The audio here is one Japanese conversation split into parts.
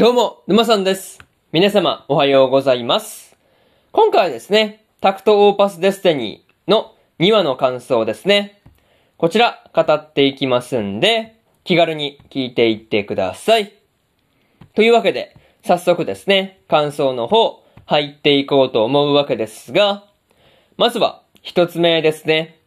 どうも、沼さんです。皆様、おはようございます。今回はですね、タクトオーパスデスティニーの2話の感想ですね。こちら、語っていきますんで、気軽に聞いていってください。というわけで、早速ですね、感想の方、入っていこうと思うわけですが、まずは、一つ目ですね。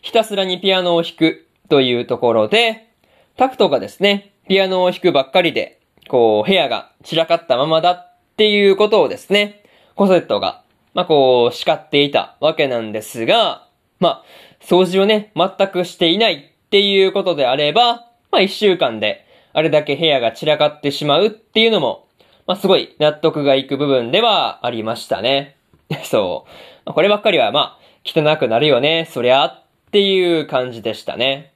ひたすらにピアノを弾くというところで、タクトがですね、ピアノを弾くばっかりで、こう、部屋が散らかったままだっていうことをですね、コセットが、まあ、こう、叱っていたわけなんですが、まあ、掃除をね、全くしていないっていうことであれば、まあ、一週間で、あれだけ部屋が散らかってしまうっていうのも、まあ、すごい納得がいく部分ではありましたね。そう。こればっかりは、まあ、汚くなるよね、そりゃ、っていう感じでしたね。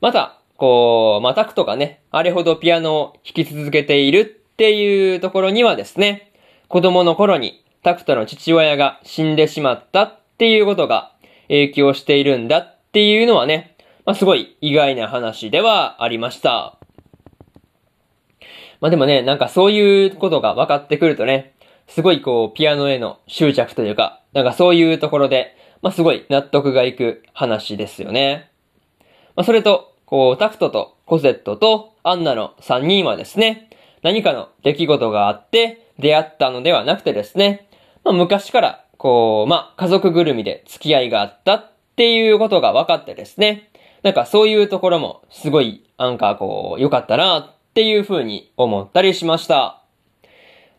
また、こう、まあ、タクトがね、あれほどピアノを弾き続けているっていうところにはですね、子供の頃にタクトの父親が死んでしまったっていうことが影響しているんだっていうのはね、まあ、すごい意外な話ではありました。まあ、でもね、なんかそういうことが分かってくるとね、すごいこう、ピアノへの執着というか、なんかそういうところで、まあ、すごい納得がいく話ですよね。まあ、それと、こう、タクトとコセットとアンナの3人はですね、何かの出来事があって出会ったのではなくてですね、まあ、昔から、こう、まあ、家族ぐるみで付き合いがあったっていうことが分かってですね、なんかそういうところもすごい、なんかこう、良かったなっていう風に思ったりしました。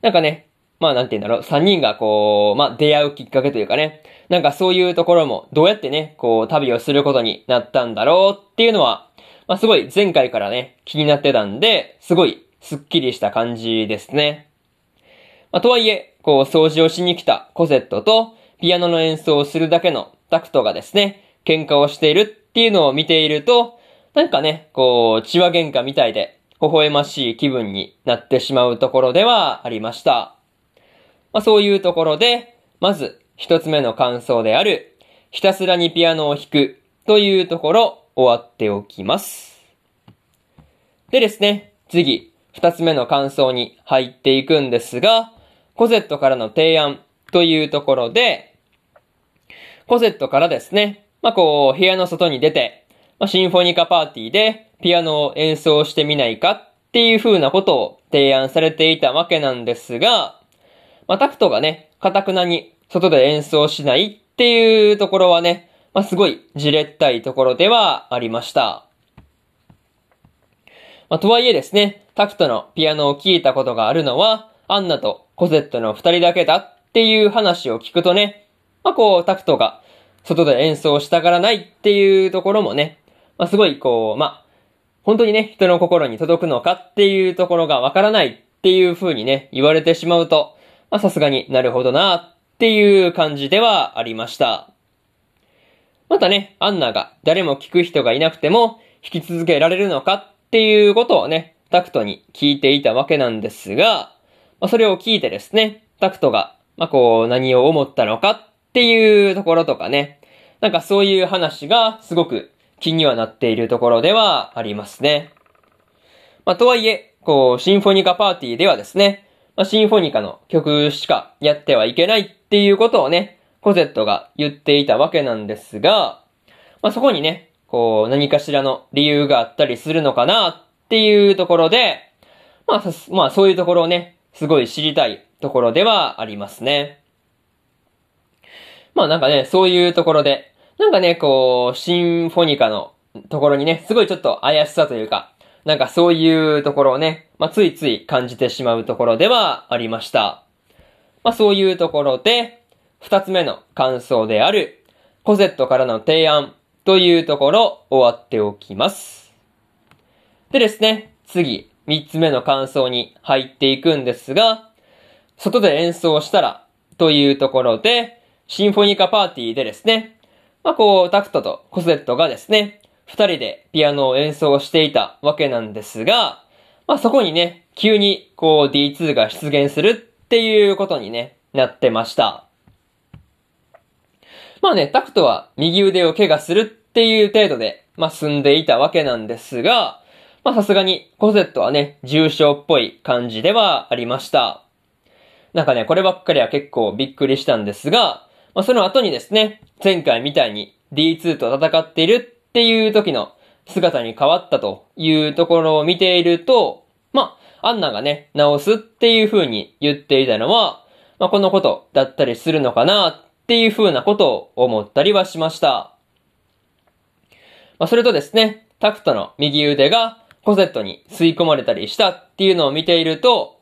なんかね、まあなんて言うんだろう、3人がこう、まあ出会うきっかけというかね、なんかそういうところもどうやってね、こう旅をすることになったんだろうっていうのは、まあすごい前回からね、気になってたんで、すごいスッキリした感じですね。まあとはいえ、こう掃除をしに来たコセットとピアノの演奏をするだけのタクトがですね、喧嘩をしているっていうのを見ていると、なんかね、こう、血話喧嘩みたいで、微笑ましい気分になってしまうところではありました。まあ、そういうところで、まず一つ目の感想である、ひたすらにピアノを弾くというところ終わっておきます。でですね、次、二つ目の感想に入っていくんですが、コゼットからの提案というところで、コゼットからですね、まあ、こう、部屋の外に出て、まあ、シンフォニカパーティーでピアノを演奏してみないかっていう風なことを提案されていたわけなんですが、まあ、タクトがね、かたくなに外で演奏しないっていうところはね、まあ、すごいじれったいところではありました。まあ、とはいえですね、タクトのピアノを聴いたことがあるのは、アンナとコゼットの二人だけだっていう話を聞くとね、まあ、こう、タクトが外で演奏したがらないっていうところもね、まあ、すごいこう、まあ、本当にね、人の心に届くのかっていうところがわからないっていう風にね、言われてしまうと、ま、さすがになるほどなっていう感じではありました。またね、アンナが誰も聞く人がいなくても弾き続けられるのかっていうことをね、タクトに聞いていたわけなんですが、まあ、それを聞いてですね、タクトが、まあ、こう、何を思ったのかっていうところとかね、なんかそういう話がすごく気にはなっているところではありますね。まあ、とはいえ、こう、シンフォニカパーティーではですね、まあ、シンフォニカの曲しかやってはいけないっていうことをね、コゼットが言っていたわけなんですが、まあ、そこにね、こう、何かしらの理由があったりするのかなっていうところで、まあ、まあ、そういうところをね、すごい知りたいところではありますね。まあなんかね、そういうところで、なんかね、こう、シンフォニカのところにね、すごいちょっと怪しさというか、なんかそういうところをね、まあついつい感じてしまうところではありました。まあそういうところで、二つ目の感想である、コゼットからの提案というところ終わっておきます。でですね、次、三つ目の感想に入っていくんですが、外で演奏したらというところで、シンフォニカパーティーでですね、まあこう、タクトとコセットがですね、二人でピアノを演奏していたわけなんですが、まあそこにね、急にこう D2 が出現するっていうことにね、なってました。まあね、タクトは右腕を怪我するっていう程度で、まあ済んでいたわけなんですが、まあさすがにコゼットはね、重症っぽい感じではありました。なんかね、こればっかりは結構びっくりしたんですが、まあその後にですね、前回みたいに D2 と戦っているっていう時の姿に変わったというところを見ていると、まあ、アンナがね、直すっていう風に言っていたのは、まあこのことだったりするのかなっていう風なことを思ったりはしました。まあそれとですね、タクトの右腕がコセットに吸い込まれたりしたっていうのを見ていると、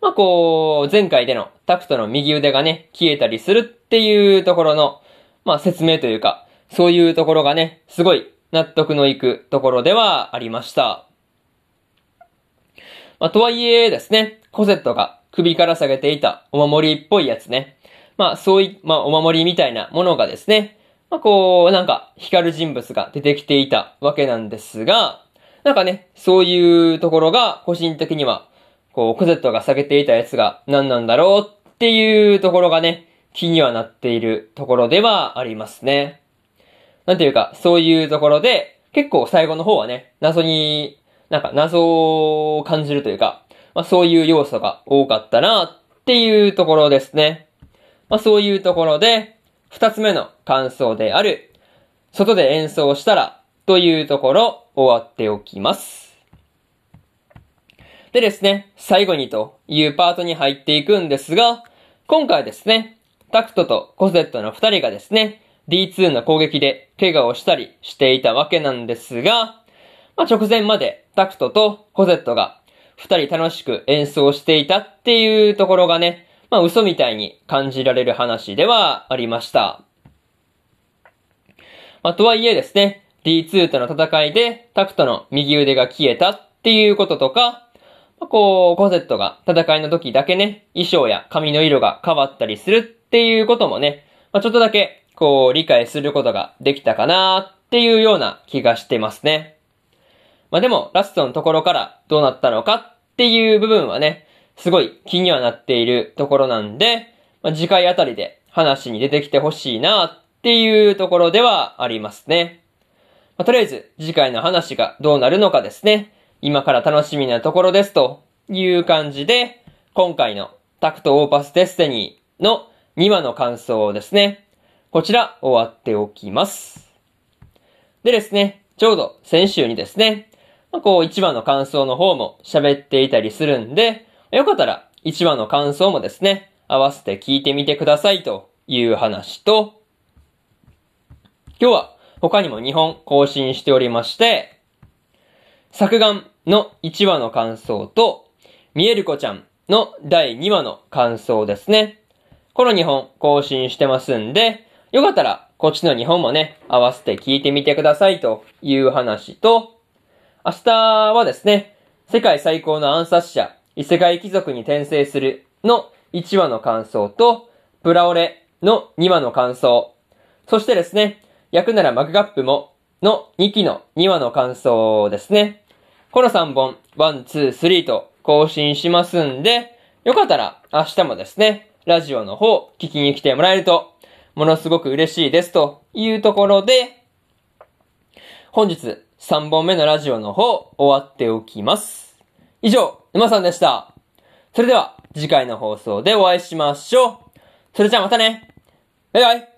まあこう、前回でのタクトの右腕がね、消えたりするっていうところの、まあ説明というか、そういうところがね、すごい納得のいくところではありました。まあとはいえですね、コセットが首から下げていたお守りっぽいやつね。まあそうい、まあお守りみたいなものがですね、まあこう、なんか光る人物が出てきていたわけなんですが、なんかね、そういうところが個人的には、こう、コゼットが下げていたやつが何なんだろうっていうところがね、気にはなっているところではありますね。なんていうか、そういうところで、結構最後の方はね、謎に、なんか謎を感じるというか、まあそういう要素が多かったなっていうところですね。まあそういうところで、二つ目の感想である、外で演奏したらというところ終わっておきます。でですね、最後にというパートに入っていくんですが、今回ですね、タクトとコゼットの二人がですね、D2 の攻撃で怪我をしたりしていたわけなんですが、まあ、直前までタクトとコゼットが二人楽しく演奏していたっていうところがね、まあ嘘みたいに感じられる話ではありました。まあとはいえですね、D2 との戦いでタクトの右腕が消えたっていうこととか、まあ、こう、コゼットが戦いの時だけね、衣装や髪の色が変わったりするっていうこともね、まあ、ちょっとだけ、こう、理解することができたかなっていうような気がしてますね。まあ、でも、ラストのところからどうなったのかっていう部分はね、すごい気にはなっているところなんで、まあ、次回あたりで話に出てきてほしいなっていうところではありますね。まあ、とりあえず次回の話がどうなるのかですね。今から楽しみなところですという感じで、今回のタクトオーパスデステニーの2話の感想をですね、こちら終わっておきます。でですね、ちょうど先週にですね、まあ、こう1話の感想の方も喋っていたりするんで、よかったら1話の感想もですね、合わせて聞いてみてくださいという話と、今日は他にも2本更新しておりまして、作眼の1話の感想と、見える子ちゃんの第2話の感想ですね。この2本更新してますんで、よかったらこっちの2本もね、合わせて聞いてみてくださいという話と、明日はですね、世界最高の暗殺者、異世界貴族に転生するの1話の感想と、プラオレの2話の感想、そしてですね、焼くならマグカップもの2期の2話の感想ですね。この3本、1、2、3と更新しますんで、よかったら明日もですね、ラジオの方聞きに来てもらえると、ものすごく嬉しいですというところで、本日3本目のラジオの方終わっておきます。以上、沼さんでした。それでは次回の放送でお会いしましょう。それじゃあまたね。バイバイ。